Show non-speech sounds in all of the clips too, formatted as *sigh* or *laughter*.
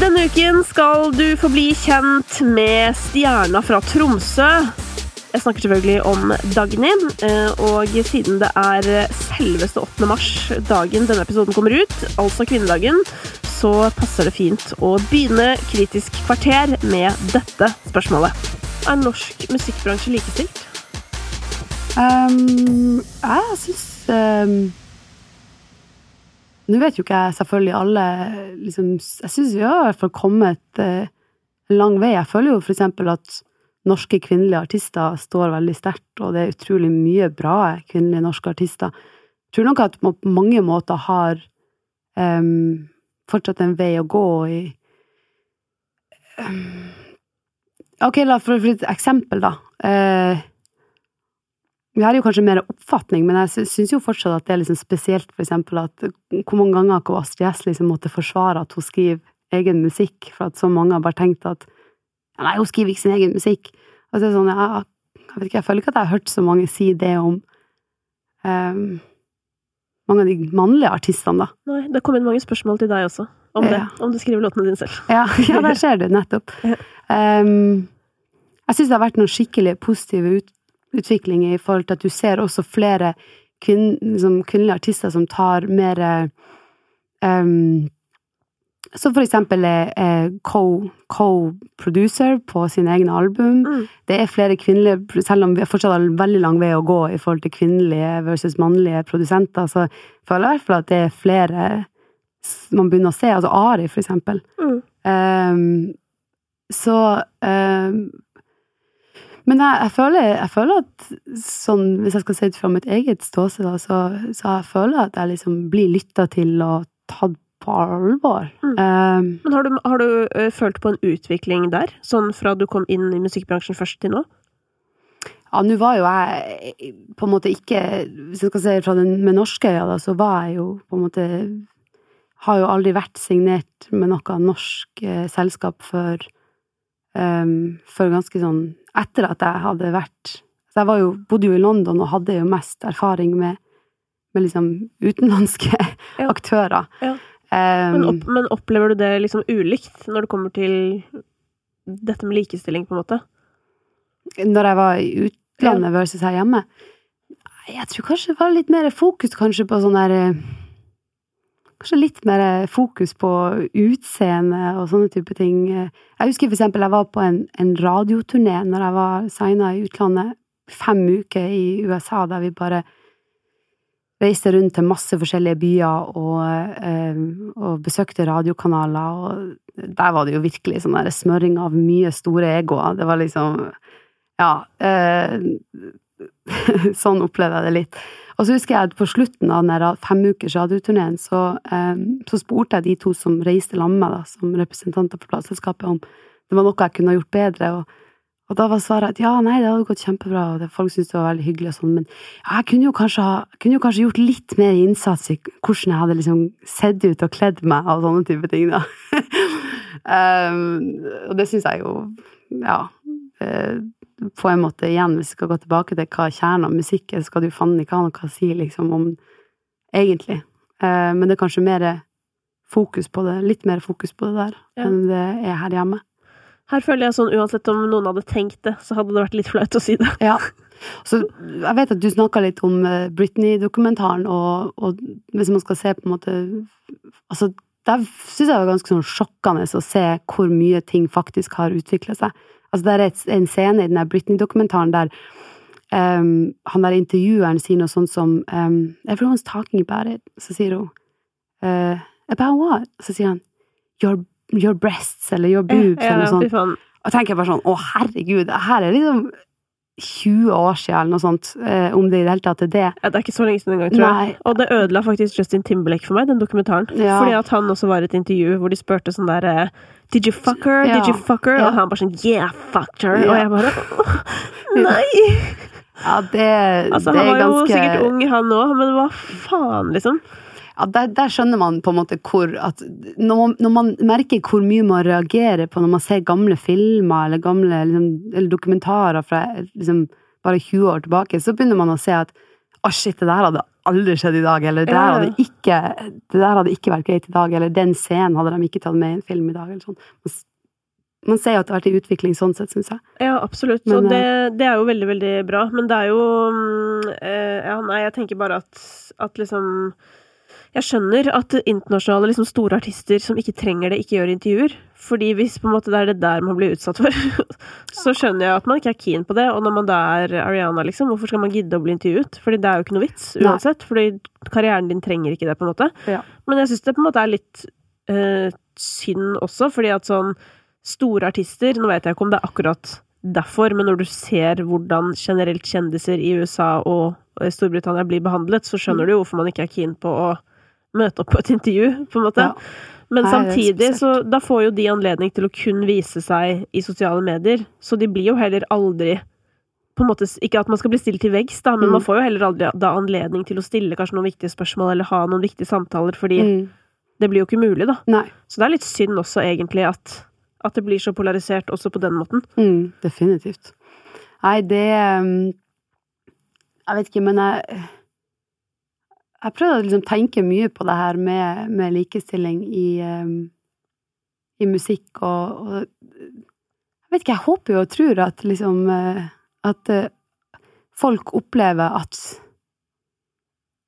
Denne uken skal du få bli kjent med stjerna fra Tromsø. Jeg snakker selvfølgelig om Dagny, eh, og siden det er selveste 8. mars, dagen denne episoden kommer ut, altså kvinnedagen, så passer det fint å begynne Kritisk kvarter med dette spørsmålet. Er norsk musikkbransje likestilt? Um, jeg syns um, Nå vet jo ikke jeg selvfølgelig alle liksom, Jeg syns vi har i hvert fall kommet eh, lang vei. Jeg føler jo for eksempel at norske kvinnelige artister står veldig sterkt, og det er utrolig mye bra kvinnelige norske artister. Jeg tror nok at man på mange måter har um, fortsatt en vei å gå i um, Ok, la for et eksempel, da. Uh, vi har jo kanskje mer oppfatning, men jeg syns jo fortsatt at det er liksom spesielt, for eksempel, at hvor mange ganger har Astrid S liksom måtte forsvare at hun skriver egen musikk, for at så mange har bare tenkt at Nei, hun skriver ikke sin egen musikk. Og så det sånn, jeg, jeg vet ikke, jeg føler ikke at jeg har hørt så mange si det om um, mange av de mannlige artistene, da. Nei, det kom inn mange spørsmål til deg også om ja. det. Om du skriver låtene dine selv. Ja, *laughs* ja der ser du, nettopp. Um, jeg syns det har vært noen skikkelig positive ut, utvikling i forhold til at du ser også flere kvinn, liksom, kvinnelige artister som tar mer um, Som for eksempel er co-producer co på sine egne album. Mm. Det er flere kvinnelige Selv om vi fortsatt har veldig lang vei å gå i forhold til kvinnelige versus mannlige produsenter, så føler jeg i hvert fall at det er flere man begynner å se. Altså Ari, for eksempel. Mm. Um, så um, men jeg, jeg, føler, jeg, føler, at sånn, hvis jeg skal si det fra mitt eget ståsted, så, så jeg føler at jeg liksom blir lytta til og tatt på alvor. Mm. Um, Men har du, har du uh, følt på en utvikling der? Sånn fra du kom inn i musikkbransjen først til nå? Ja, nå var jo jeg på en måte ikke Hvis jeg skal si fra den med norske øyne, da, så var jeg jo på en måte Har jo aldri vært signert med noe norsk eh, selskap før um, For ganske sånn etter at jeg hadde vært Så jeg var jo, bodde jo i London og hadde jo mest erfaring med, med liksom utenlandske ja. aktører. Ja. Um, men, opp, men, opplever du det liksom ulikt når det kommer til dette med likestilling, på en måte? Når jeg var i utlandet versus her hjemme? Jeg tror kanskje det var litt mer fokus kanskje på sånn der eh, kanskje litt mer fokus på utseende og sånne type ting. Jeg husker for eksempel jeg var på en, en radioturné når jeg var signa i utlandet. Fem uker i USA der vi bare reiste rundt til masse forskjellige byer og, eh, og besøkte radiokanaler, og der var det jo virkelig sånn smøring av mye store egoer. Det var liksom Ja. Eh, *laughs* sånn opplevde jeg det litt. Og så husker jeg at på slutten av den femukers radioturneen, så, eh, så, spurte jeg de to som reiste sammen med meg, som representanter for plateselskapet, om det var noe jeg kunne ha gjort bedre. Og, og da var svaret at ja, nei, det hadde gått kjempebra, og folk syntes det var veldig hyggelig og sånn, men ja, jeg kunne jo, kanskje kunne jo kanskje gjort litt mer innsats i hvordan jeg hadde liksom sett ut og kledd meg og sånne type ting, da. *laughs* um, og det syns jeg jo, ja. Uh, på en måte igjen, hvis vi skal gå tilbake til hva kjernen av musikk er, så skal du faen ikke ha noe å si liksom om egentlig. Eh, men det er kanskje mer fokus på det, litt mer fokus på det der ja. enn det er her hjemme. Her føler jeg sånn uansett om noen hadde tenkt det, så hadde det vært litt flaut å si det. Ja. Så jeg vet at du snakka litt om eh, Britney-dokumentaren, og, og, hvis man skal se på en måte Altså, der syns jeg det var ganske sånn sjokkende å se hvor mye ting faktisk har utvikla seg. Altså, det er en scene i den Britney-dokumentaren der um, han der intervjueren sier noe sånt som um, 'Everyone's talking about it'. Så sier hun uh, 'About what?' Så sier han 'Your, your breasts', eller 'your boobs', ja, eller noe sånt. Og tenker jeg bare sånn 'Å, herregud, her er liksom 20 år siden, eller noe sånt, eh, om det i det hele tatt er det. Ja, det er ikke så lenge siden engang, tror Nei. jeg. Og det ødela faktisk Justin Timberlake for meg, den dokumentaren. Ja. Fordi at han også var i et intervju hvor de spurte sånn der eh, Did you fuck her? Ja. Did you fuck her? Og han bare sånn Yeah, fucked her. Og jeg bare *laughs* Nei! Ja, det, altså, det er ganske Han var jo sikkert ung, han òg, men hva faen, liksom? Ja, der, der, skjønner man på en måte hvor at når man, når man, merker hvor mye man reagerer på når man ser gamle filmer eller gamle liksom, eller dokumentarer fra liksom, bare 20 år tilbake, så begynner man å se at å, oh shit, det der hadde aldri skjedd i dag, eller det der hadde ikke, det der hadde ikke vært greit i dag, eller den scenen hadde de ikke tatt med i en film i dag, eller sånn. Man, ser jo at det har vært i utvikling sånn sett, syns jeg. Ja, absolutt. Men, og det, det er jo veldig, veldig bra. Men det er jo mm, eh, Ja, nei, jeg tenker bare at, at liksom Jeg skjønner at internasjonale, liksom store artister som ikke trenger det, ikke gjør intervjuer. Fordi hvis på en måte det er det der man blir utsatt for, *laughs* så skjønner jeg at man ikke er keen på det. Og når man da er Ariana, liksom, hvorfor skal man gidde å bli intervjuet? Fordi det er jo ikke noe vits, Nei. uansett. Fordi karrieren din trenger ikke det, på en måte. Ja. Men jeg syns det på en måte er litt øh, synd også, fordi at sånn store artister Nå vet jeg ikke om det er akkurat derfor, men når du ser hvordan generelt kjendiser i USA og Storbritannia blir behandlet, så skjønner du jo hvorfor man ikke er keen på å møte opp på et intervju, på en måte. Ja. Men samtidig, så da får jo de anledning til å kun vise seg i sosiale medier, så de blir jo heller aldri på en måte, Ikke at man skal bli stilt til veggs, da, men Mm. man får jo heller aldri da anledning til å stille kanskje noen viktige spørsmål eller ha noen viktige samtaler, fordi Mm. det blir jo ikke mulig, da. Nei. Så det er litt synd også, egentlig, at, at det blir så polarisert også på den måten. Mm, definitivt. Nei, det um, Jeg vet ikke, men jeg Jeg prøvde å liksom tenke mye på det her med, med likestilling i, um, i musikk og, og Jeg vet ikke, jeg håper jo og tror at liksom eh, At eh, folk opplever at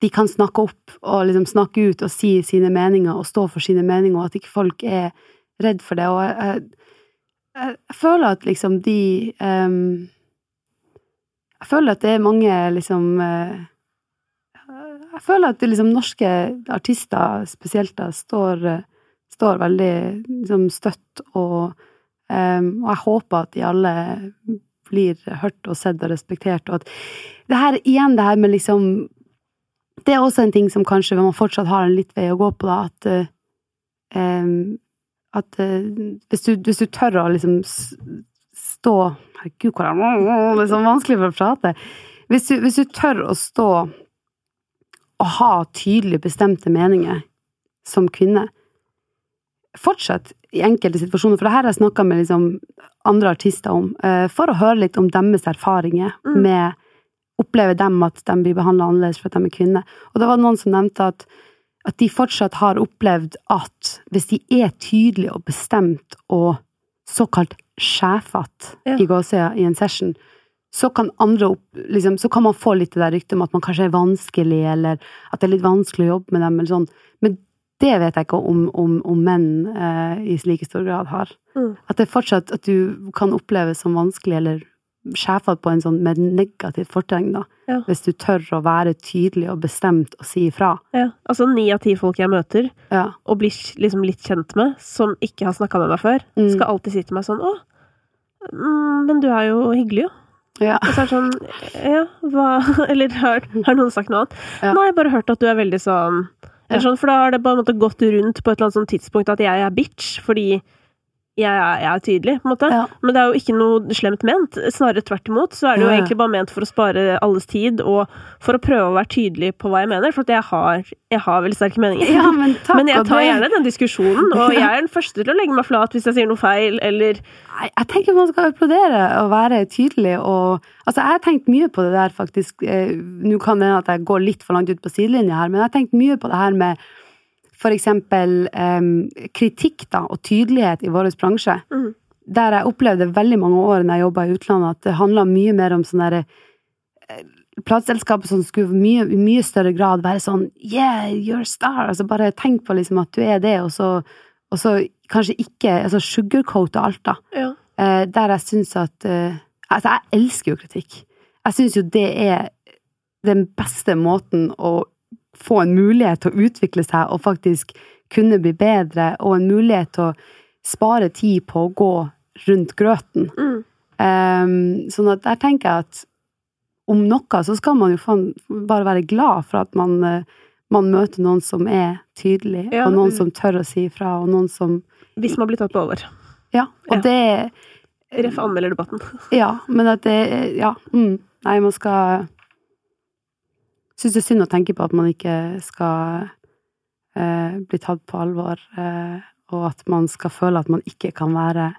de kan snakke opp og liksom snakke ut og si sine meninger og stå for sine meninger, og at ikke folk er redd for det. Og jeg, jeg, jeg, føler at liksom de um, Jeg føler at det er mange liksom eh, Jeg føler at liksom norske artister spesielt da står, står veldig liksom støtt, og, um, og jeg håper at de alle blir hørt og sett og respektert, og at det her igjen, det her med liksom det er også en ting som kanskje man fortsatt har en litt vei å gå på, da, at um, at uh, hvis, du, hvis du tør å liksom stå Herregud, hvor er det *laughs* så vanskelig for å prate. Hvis du, hvis du tør å stå og ha tydelig bestemte meninger som kvinne, fortsett i enkelte situasjoner, for det her har jeg snakka med liksom andre artister om, eh, for å høre litt om deres erfaringer Mm. med Opplever dem at de blir behandla annerledes for at de er kvinner. Og det var noen som nevnte at, at de fortsatt har opplevd at hvis de er tydelige og bestemt og såkalt sjefete Ja. i gåsøya i en session, så kan opp, liksom, så kan man få litt det der ryktet om at man kanskje er vanskelig, eller at det er litt vanskelig å jobbe med dem, eller sånn. Men det vet jeg ikke om, om, om menn eh, i like stor grad har. Mm. At det fortsatt at du kan oppleves som vanskelig, eller sjefete på en sånn med negativt fortegn, da. Ja. Hvis du tør å være tydelig og bestemt og si ifra. Ja, altså ni av ti folk jeg møter, Ja. og blir liksom litt kjent med, som ikke har snakka med meg før, Mm. skal alltid si til meg sånn 'Å, mm, men du er jo hyggelig, jo'. Ja. Og så er det sånn Ja, hva *laughs* Eller har, har noen sagt noe annet? Ja. Nei, jeg bare hørt at du er veldig sånn. Sånn, For da har det på en måte gått rundt på et eller annet sånt tidspunkt at jeg er bitch, fordi jeg er, jeg er tydelig, på en måte. Ja. Men det er jo ikke noe slemt ment. Snarere tvert imot. Så er det jo egentlig bare ment for å spare alles tid, og for å prøve å være tydelig på hva jeg mener. For jeg har, jeg har veldig sterke meninger. Ja, men. *laughs* Men jeg tar gjerne den diskusjonen, og *laughs* jeg er den første til å legge meg flat hvis jeg sier noe feil, eller Nei, Jeg tenker man skal applaudere og være tydelig og Altså, jeg har tenkt mye på det der, faktisk. Eh, Nå kan det hende at jeg går litt for langt ut på sidelinja her, men jeg har tenkt mye på det her med for eksempel kritikk da, og tydelighet i vår bransje. Mm. Der jeg opplevde veldig mange år når jeg jobba i utlandet, at det handla mye mer om sånn derre plateselskapet som skulle i mye større grad være sånn Yeah, you're a star! Altså bare tenk på liksom at du er det, og så, og så kanskje ikke altså sugarcoate alt, da. Ja. Uh, der jeg syns at uh, Altså, jeg elsker jo kritikk. Jeg syns jo det er den beste måten å få en mulighet til å utvikle seg og faktisk kunne bli bedre, og en mulighet til å spare tid på å gå rundt grøten. Mm. Um, sånn at der tenker jeg at om noe så skal man jo bare være glad for at man, eh, man møter noen som er tydelig, Ja. og noen som tør å si ifra, og noen som Hvis man blir tatt på alvor. Ja. Og Ja. det Ref anmelderdebatten. Ja, men at det Ja. Mm, nei, man skal Syns det er synd å tenke på at man ikke skal eh, bli tatt på alvor, eh, og at man skal føle at man ikke kan være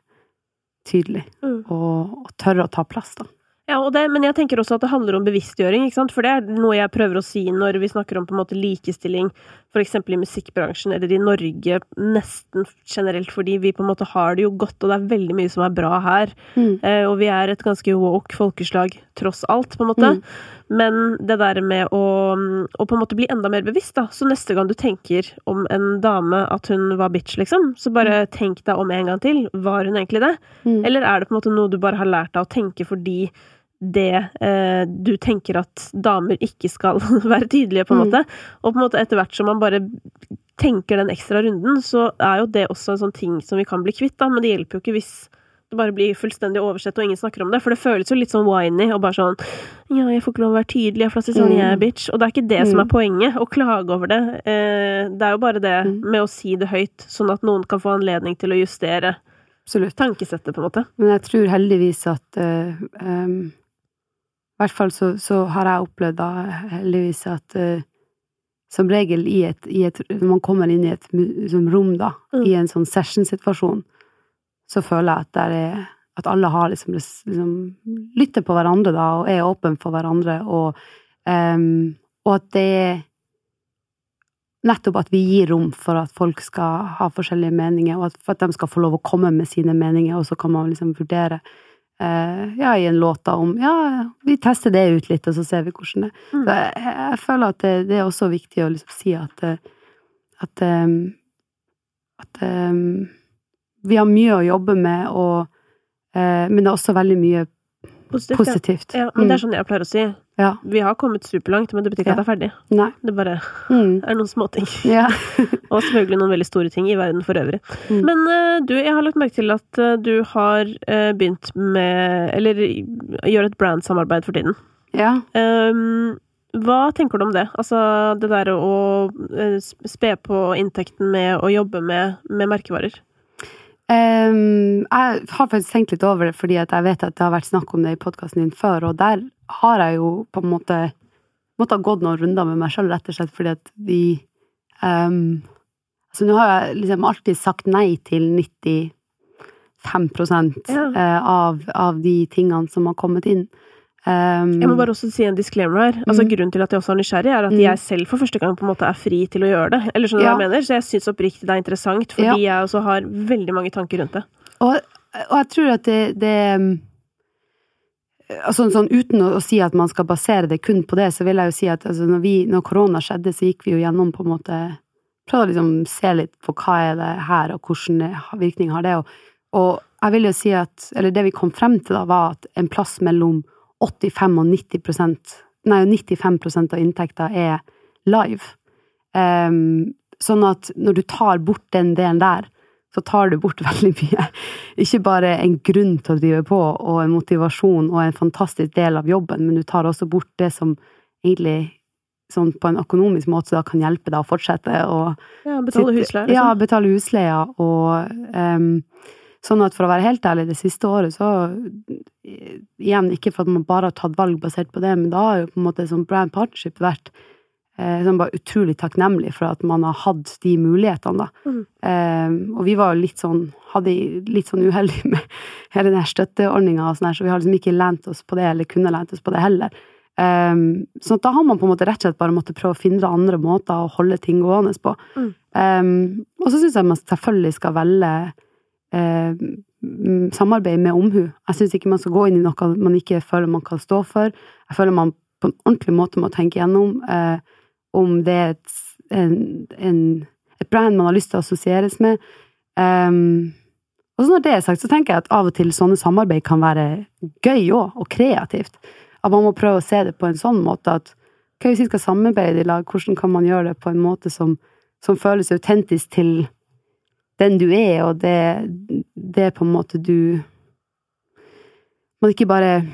tydelig Mm. og, og tørre å ta plass, da. Ja, og det, men jeg tenker også at det handler om bevisstgjøring, ikke sant? for det er noe jeg prøver å si når vi snakker om måte likestilling, eksempel i musikkbransjen eller i Norge nesten generelt, fordi vi på en måte har det jo godt, og det er veldig mye som er bra her. Mm. Eh, og vi er et ganske woke folkeslag, tross alt, på en måte. Mm. Men det der med å, å på en måte bli enda mer bevisst, da. Så neste gang du tenker om en dame at hun var bitch, liksom, så bare tenk deg om en gang til. Var hun egentlig det? Mm. Eller er det på en måte noe du bare har lært deg å tenke fordi det eh, du tenker at damer ikke skal *laughs* være tydelige, på en Mm. måte. Og på en måte etter hvert som man bare tenker den ekstra runden, så er jo det også en sånn ting som vi kan bli kvitt, da. Men det hjelper jo ikke hvis det bare blir fullstendig oversett og ingen snakker om det. For det føles jo litt sånn whiny og bare sånn Ja, jeg får ikke lov å være tydelig, jeg det er sånn Mm. jeg er bitch. Og det er ikke det som Mm. er poenget, å klage over det. Eh, det er jo bare det Mm. med å si det høyt, sånn at noen kan få anledning til å justere Absolutt. tankesettet, på en måte. Men jeg tror heldigvis at uh, em, I hvert fall så, så har jeg opplevd da heldigvis at uh, som regel i et, i et man kommer inn i et mu- som rom, da, Mm. i en sånn session-situasjon, så føler jeg at der er at alle har liksom, liksom lytter på hverandre da, og er åpen for hverandre, og, um, og at det er Nettopp at vi gir rom for at folk skal ha forskjellige meninger, og at, for at de skal få lov å komme med sine meninger, og så kan man liksom vurdere ja, i en låt om Ja, vi tester det ut litt, og så ser vi hvordan det. Mm. Så jeg, jeg føler at det, det er også viktig å liksom si at eh, at, eh, at um, vi har mye å jobbe med, og, uh, men det er også veldig mye Positivt. positivt. Ja. men det er Mm. sånn jeg pleier å si. Ja. Vi har kommet superlangt, men det betyr ikke at det er ferdig. Nei. Det bare Mm. *laughs* er noen småting. Ja. *laughs* Og selvfølgelig noen veldig store ting i verden for øvrig. Mm. Men uh, du, jeg har lagt merke til at uh, du har uh, begynt med Eller gjør et brandsamarbeid for tiden. ja. Um, hva tenker du om det? Altså det der å spe på inntekten med å jobbe med, med merkevarer. Um, jeg har faktisk tenkt litt over det, fordi jeg vet at det har vært snakk om det i podkasten din før, og der har jeg jo på en måte måtte ha gått noen runder med meg sjøl, rett og slett fordi at vi um, Altså, nå har jeg liksom alltid sagt nei til 95 Ja. eh, av, av de tingene som har kommet inn. Um, Jeg må bare også si en disclaimer her. Altså Mm. Grunnen til at jeg også er nysgjerrig, er at Mm. jeg selv for første gang på en måte er fri til å gjøre det. Eller skjønner du Ja. hva jeg mener? Så jeg syns oppriktig det er interessant, fordi jeg også har veldig mange tanker rundt det. Og, og jeg tror at det, det altså, sånn, Uten å, å si at man skal basere det kun på det, så vil jeg jo si at altså, når, vi, når korona skjedde, så gikk vi jo gjennom på en måte Prøvde å liksom se litt på hva er det her, og hvilken virkning har det. Og, og jeg vil jo si at Eller det vi kom frem til, da, var at en plass mellom 85 og 90% Nei, 95% av inntekta er live. Um, sånn at når du tar bort den delen der, så tar du bort *laughs* veldig mye. Ikke bare en grunn til å drive på, og en motivasjon og en fantastisk del av jobben, men du tar også bort det som egentlig sånn på en økonomisk måte da kan hjelpe deg å fortsette å Ja, Betale husleie, liksom. Ja, betale husleia, og um, sånn at for å være helt ærlig, det siste året så eh, Igjen, ikke for at man bare har tatt valg basert på det, men da har jo på en måte sånn brand partnership vært eh, sånn bare utrolig takknemlig for at man har hatt de mulighetene, da. Mm. Eh, og vi var jo litt sånn hadde litt sånn uheldig *laughs* med hele den støtteordninga og sånn her, så vi har liksom ikke lent oss på det, eller kunne lent oss på det heller. Eh, så da har man på en måte rett og slett bare måttet prøve å finne andre måter å holde ting gående på. Mm. Eh, og så syns jeg man selvfølgelig skal velge eh, samarbeid med omhu. Jeg syns ikke man skal gå inn i noe man ikke føler man kan stå for. Jeg føler man på en ordentlig måte må tenke gjennom eh, om det er et, en, en, et brand man har lyst til å assosieres med. Um, og når det er sagt, så tenker jeg at av og til sånne samarbeid kan være gøy òg, og kreativt. At man må prøve å se det på en sånn måte at hva hvis vi skal samarbeide i lag, hvordan kan man gjøre det på en måte som, som føles autentisk til den du er, og det, det på en måte du Man ikke bare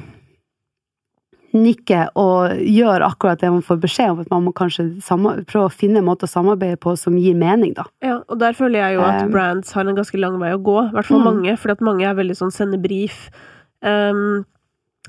nikker og gjør akkurat det man får beskjed om, at man må kanskje prøve å finne en måte å samarbeide på som gir mening, da. Ja, og der føler jeg jo at Um, brands har en ganske lang vei å gå. I hvert fall Mm. mange, fordi at mange er veldig sånn sende brief. Um,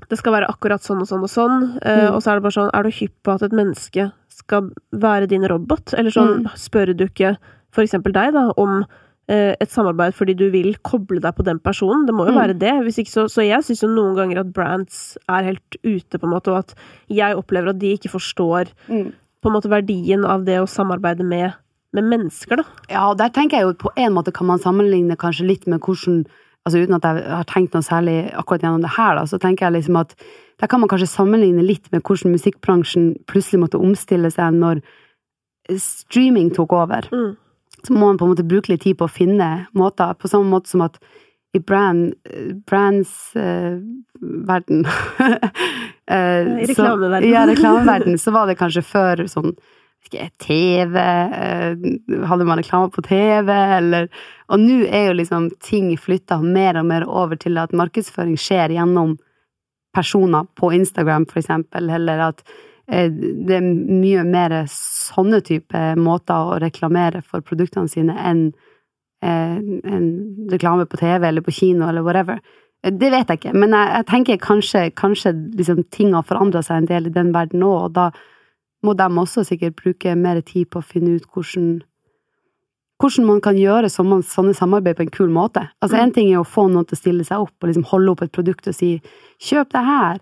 det skal være akkurat sånn og sånn og sånn. Mm. Og så er det bare sånn, er du hypp på at et menneske skal være din robot? Eller sånn, Mm. spør du ikke for eksempel deg, da, om et samarbeid fordi du vil koble deg på den personen. Det må jo Mm. være det. Hvis ikke så, så jeg syns jo noen ganger at brands er helt ute, på en måte, og at jeg opplever at de ikke forstår Mm. på en måte verdien av det å samarbeide med, med mennesker, da. Ja, og der tenker jeg jo på en måte kan man sammenligne kanskje litt med hvordan Altså uten at jeg har tenkt noe særlig akkurat gjennom det her, da, så tenker jeg liksom at der kan man kanskje sammenligne litt med hvordan musikkbransjen plutselig måtte omstille seg når streaming tok over. Mm. Så må man på en måte bruke litt tid på å finne måter, på samme måte som at i brand, brands eh, verden *laughs* eh, I reklameverden. Ja, reklameverden. *laughs* Så var det kanskje før sånn ikke, TV eh, Hadde man reklame på TV, eller Og nå er jo liksom ting flytta mer og mer over til at markedsføring skjer gjennom personer på Instagram, for eksempel, eller at det er mye mer sånne type måter å reklamere for produktene sine enn eh, en reklame på TV eller på kino eller whatever. Eh, Det vet jeg ikke, men jeg, jeg tenker kanskje, kanskje liksom ting har forandra seg en del i den verden òg, og da må de også sikkert bruke mer tid på å finne ut hvordan hvordan man kan gjøre sånne, samarbeid på en kul måte. Altså, En ting er å få noen til å stille seg opp og liksom holde opp et produkt og si 'kjøp det her',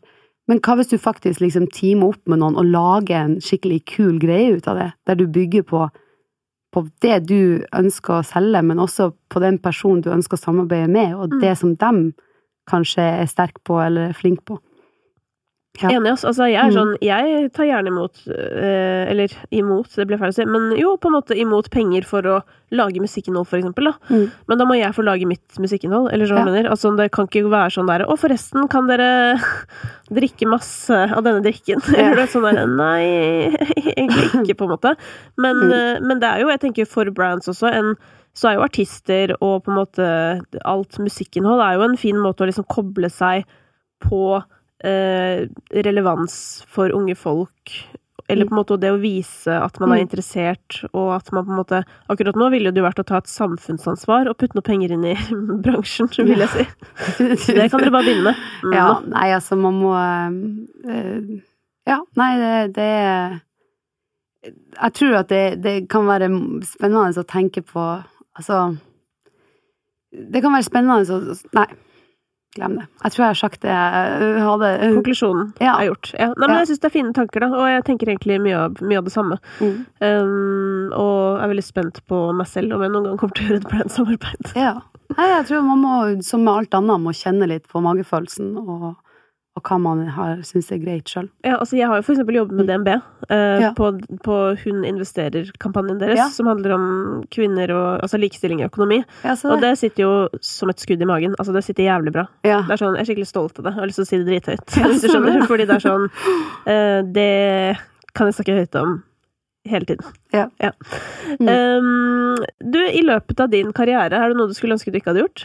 men hva hvis du faktisk liksom teamer opp med noen og lager en skikkelig kul greie ut av det, der du bygger på, på det du ønsker å selge, men også på den personen du ønsker å samarbeide med, og det som dem kanskje er sterk på eller er flink på. Ja. Enig, ass. Altså, jeg er Mm. sånn Jeg tar gjerne imot eh, Eller imot, det ble feil å si, men jo, på en måte imot penger for å lage musikkinnhold, for eksempel, da. Mm. Men da må jeg få lage mitt musikkinnhold, eller sånn Ja. mener. Altså, det kan ikke være sånn der Å, forresten, kan dere *laughs* drikke masse av denne drikken? *laughs* Eller det er sånn der Nei, egentlig *laughs* ikke, på en måte. Men, Mm. eh, men det er jo, jeg tenker for brands også, en så er jo artister og på en måte alt musikkinnhold er jo en fin måte å liksom koble seg på eh, relevans for unge folk. Eller på en måte det å vise at man er Mm. interessert, og at man på en måte Akkurat nå ville det jo vært å ta et samfunnsansvar og putte noe penger inn i *laughs* bransjen, vil jeg si. Så det kan dere bare begynne med. Mm. Ja, nei, altså, man må eh, Ja, nei, det, det Jeg tror at det, det kan være spennende å tenke på Altså Det kan være spennende å Nei, glem det. Jeg tror jeg har sagt det jeg hadde Konklusjonen Ja. er gjort. Ja. Nei, men Ja. jeg syns det er fine tanker, da, og jeg tenker egentlig mye av, mye av det samme. Mm. Um, og er veldig spent på meg selv om jeg noen gang kommer til å gjøre et brandsamarbeid. Ja. Nei, jeg tror man må, som med alt annet, må kjenne litt på magefølelsen og, og hva man har syns er greit sjøl. Ja, altså jeg har jo for eksempel jobbet med DNB eh, Ja. på, på Hun investerer-kampanjen deres, Ja. som handler om kvinner og altså likestilling i økonomi. Ja, det. Og det sitter jo som et skudd i magen. Altså det sitter jævlig bra. ja. Det er sånn, Jeg er skikkelig stolt av det. Jeg har lyst til å si det drithøyt. Hvis du skjønner. Fordi det er sånn eh, Det kan jeg snakke høyt om hele tiden. Ja. Mm. Um, du, i løpet av din karriere, er det noe du skulle ønske du ikke hadde gjort?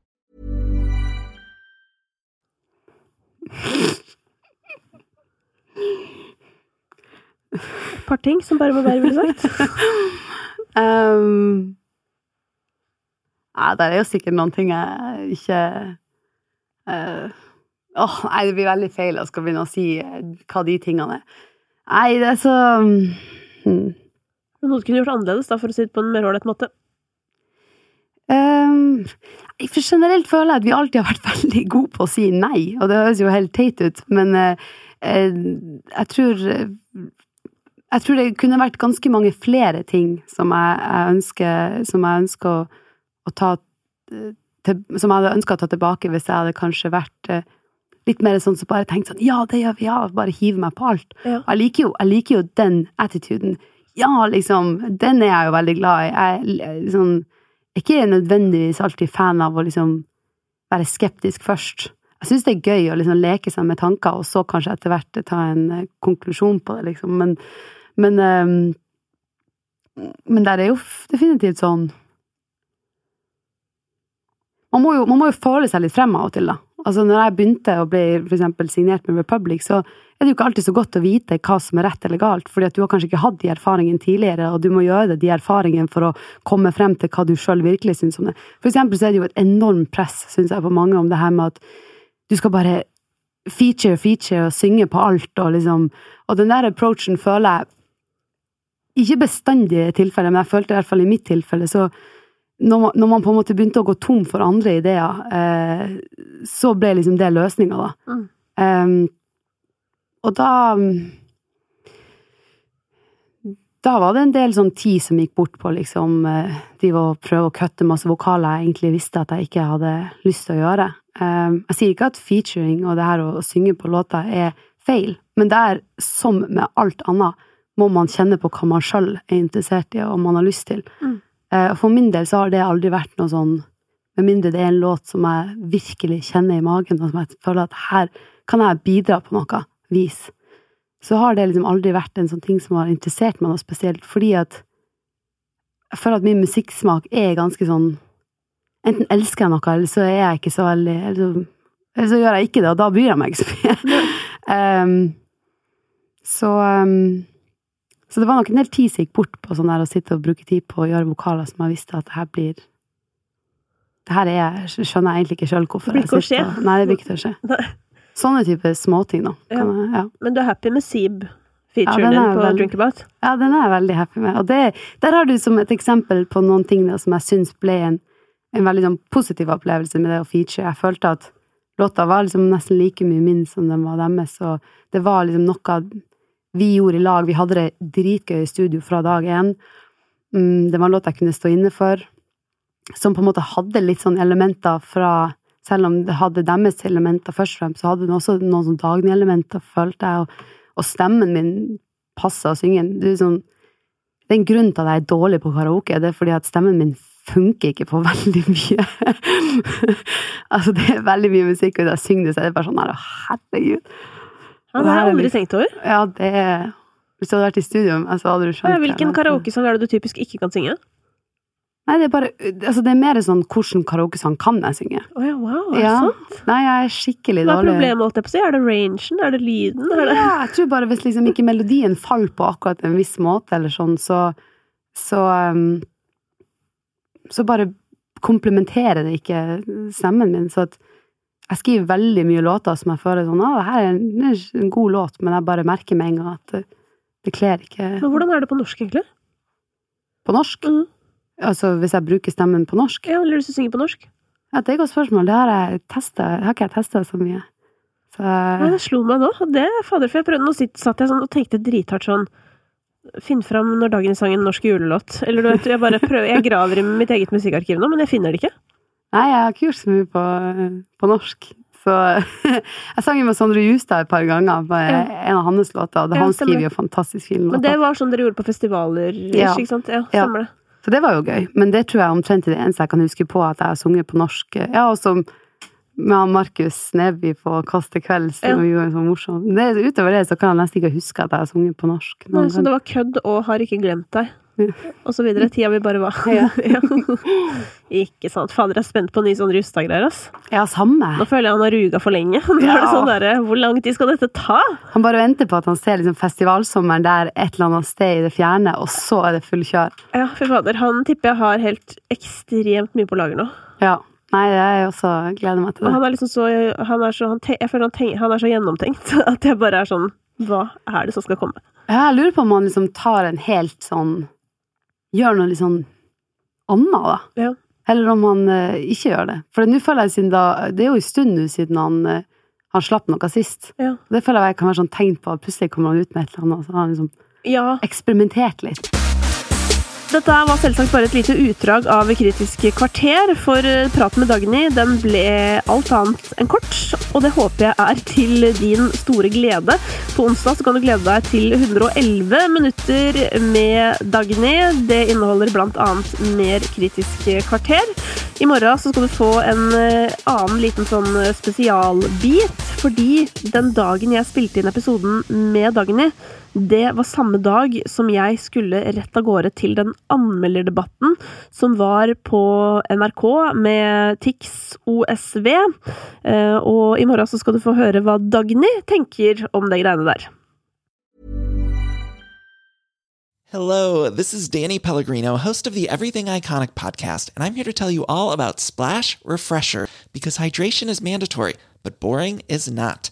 Et par ting som bare må være ville sagt. *laughs* Um, ja, det er jo sikkert noen ting jeg ikke uh, oh, nei, det blir veldig feil å skal begynne å si eh, hva de tingene er. Nei, det er så hmm. Noe du kunne gjort annerledes, da, for å si det på en mer ålreit måte. Um, for generelt føler jeg at vi alltid har vært *laughs* veldig gode på å si nei, og det høres jo helt teit ut, men eh, jeg tror eh, Jeg tror det kunne vært ganske mange flere ting som jeg, jeg ønsker, som jeg ønsker å, å ta til, Som jeg hadde ønska å ta tilbake hvis jeg hadde kanskje vært litt mer sånn som bare tenkte sånn Ja, det gjør vi, ja! Bare hive meg på alt. Ja. Jeg, liker jo, jeg liker jo den attituden. Ja, liksom! Den er jeg jo veldig glad i. Jeg sånn, ikke nødvendigvis alltid fan av å liksom være skeptisk først. Jeg syns det er gøy å liksom leke seg med tanker, og så kanskje etter hvert ta en eh, konklusjon på det, liksom. Men, men, um, men der er jo definitivt sånn man må, jo, man må jo føle seg litt frem av og til, da. Altså, når jeg begynte å bli for eksempel signert med Republic, så er det jo ikke alltid så godt å vite hva som er rett eller galt, fordi at du har kanskje ikke hatt de erfaringene tidligere, og du må gjøre det, de erfaringene for å komme frem til hva du sjøl virkelig syns om det. For eksempel så er det jo et enormt press, syns jeg, på mange om det her med at du skal bare feature, feature og synge på alt, og liksom Og den der approachen føler jeg ikke bestandig i tilfellet, men jeg følte i hvert fall i mitt tilfelle, så når man, når man på en måte begynte å gå tom for andre ideer, eh, så ble liksom det løsninga, da. Mm. Um, og da Da var det en del sånn tid som gikk bort på liksom eh, de var å prøve å kutte masse vokaler jeg egentlig visste at jeg ikke hadde lyst til å gjøre. Um, jeg sier ikke at featuring og det her å, synge på låter er feil, men det er som med alt annet, må man kjenne på hva man sjøl er interessert i og man har lyst til. Mm. Eh, for min del så har det aldri vært noe sånn Med mindre det er en låt som jeg virkelig kjenner i magen, og som jeg føler at her kan jeg bidra på noe vis, så har det liksom aldri vært en sånn ting som har interessert meg noe spesielt, fordi at jeg føler at min musikksmak er ganske sånn Enten elsker jeg noe, eller så er jeg ikke så veldig Eller så, eller så gjør jeg ikke det, og da bryr jeg meg ikke så mye. um, *laughs* så em, så det var nok en del tid som gikk bort på sånn der å sitte og bruke tid på å gjøre vokaler som jeg visste at det her blir Det her er, skjønner jeg egentlig ikke sjøl hvorfor. Det blir ikke å skje. og- Nei, det blir ikke til å skje. *laughs* Nei. Sånne type småting, da. Ja. Jeg, ja. Men du er happy med Seeb, Ja, featuren er på Drinkabout? ja, den er jeg veldig happy med. Og det, der har du som et eksempel på noen ting da, som jeg syns ble en, en veldig sånn positiv opplevelse med det å feature. Jeg følte at låta var liksom nesten like mye min som den var deres, og det var liksom noe vi gjorde i lag. Vi hadde det dritgøy i studio fra dag én. Mm, det var en låt jeg kunne stå inne for, som på en måte hadde litt sånn elementer fra Selv om det hadde deres elementer først og fremst, så hadde den også noen sånn Dagny-elementer, følte jeg, og, og stemmen min passa å synge. Det er, sånn, det er en grunn til at jeg er dårlig på karaoke, det er fordi at stemmen min funker ikke på *laughs* veldig mye. altså, det er veldig mye musikk, og da synger det, så er det bare sånn her, herregud. Ja, det har jeg aldri litt- tenkt over. Ja, det er Hvis du hadde vært i studio, så hadde du skjønt Ja. Hvilken karaokesang er det du typisk ikke kan synge? Nei, det er bare Altså, det er mer sånn hvordan karaokesang kan jeg synge? Å ja, wow, er det Ja. sant? Nei, jeg er skikkelig dårlig. Hva er problemet, holdt jeg på å si? Er det rangen? Er det lyden? Er det... Ja, jeg tror bare hvis liksom ikke melodien faller på akkurat en viss måte, eller sånn, så Så, um, så bare komplementerer det ikke stemmen min. Så at jeg skriver veldig mye låter som jeg føler sånn Å, det her er en, en god låt, men jeg bare merker med en gang at det, det kler ikke Men hvordan er det på norsk, egentlig? på norsk. Mm. Altså hvis jeg bruker stemmen på norsk. Ja, eller hvis du synger på norsk? Ja, det er et godt spørsmål. Det har jeg testa. Har ikke jeg testa så mye. Så Nei, det slo meg nå. Det, fader, for jeg prøvde, Nå satt jeg sånn og tenkte drithardt sånn Finn fram når dagen sang en norsk julelåt. Eller du vet, jeg bare prøver Jeg graver i mitt eget musikkarkiv nå, men jeg finner det ikke. Nei, jeg har ikke gjort så mye på, på norsk. Så *laughs* jeg sang jo med Sondre Justad et par ganger på Ja. en av hans låter, og Ja, han skriver jo fantastisk fine Men det var sånn dere gjorde på festivaler, Ja. ikke sant? Ja, stemmer det. Så det var jo gøy. Men det tror jeg omtrent er det eneste jeg kan huske på at jeg har sunget på norsk. Ja, og som med Markus Neby på Kåss til kvelds, Ja. vi gjorde så morsomt. Det, utover det så kan jeg nesten ikke huske at jeg har sunget på norsk. Nei, så det var kødd og har ikke glemt deg. *laughs* Og så videre. Tida vi bare var. *laughs* Ja. Ikke sant. Fader, jeg er spent på nye sånne Rustad-greier, ass. Ja, samme. Nå føler jeg han har ruga for lenge. *laughs* Nå er det sånn der, Hvor lang tid skal dette ta? Han bare venter på at han ser liksom festivalsommeren der et eller annet sted i det fjerne, og så er det full kjør. Ja, fy fader. Han tipper jeg har helt ekstremt mye på lager nå. Ja. Nei, jeg også gleder meg til Og det. han er liksom så, han er så han Jeg føler han, tenk, han er så gjennomtenkt at jeg bare er sånn Hva er det som skal komme? Ja, jeg lurer på om han liksom tar en helt sånn Gjør noe litt sånn annet, da. Ja. Eller om han eh, ikke gjør det. For nå føler jeg siden da Det er jo en stund nå siden han, eh, han slapp noe sist. Ja. Det føler jeg kan være sånn tegn på at plutselig kommer han ut med et eller annet, så har han liksom Ja, eksperimentert litt. Dette var selvsagt bare et lite utdrag av Kritisk kvarter, for praten med Dagny den ble alt annet enn kort, og det håper jeg er til din store glede. På onsdag så kan du glede deg til 111 minutter med Dagny. Det inneholder annet mer Kritisk kvarter. I morgen så skal du få en eh, annen liten sånn spesialbit, fordi den dagen jeg spilte inn episoden med Dagny, det var samme dag som jeg skulle rett av gårde til den anmelderdebatten som var på NRK med Tix OSV. Eh, Og i morgen så skal du få høre hva Dagny tenker om det greiene der. Hello, this is Danny Pellegrino, host of the Everything Iconic podcast, and I'm here to tell you all about Splash Refresher because hydration is mandatory, but boring is not.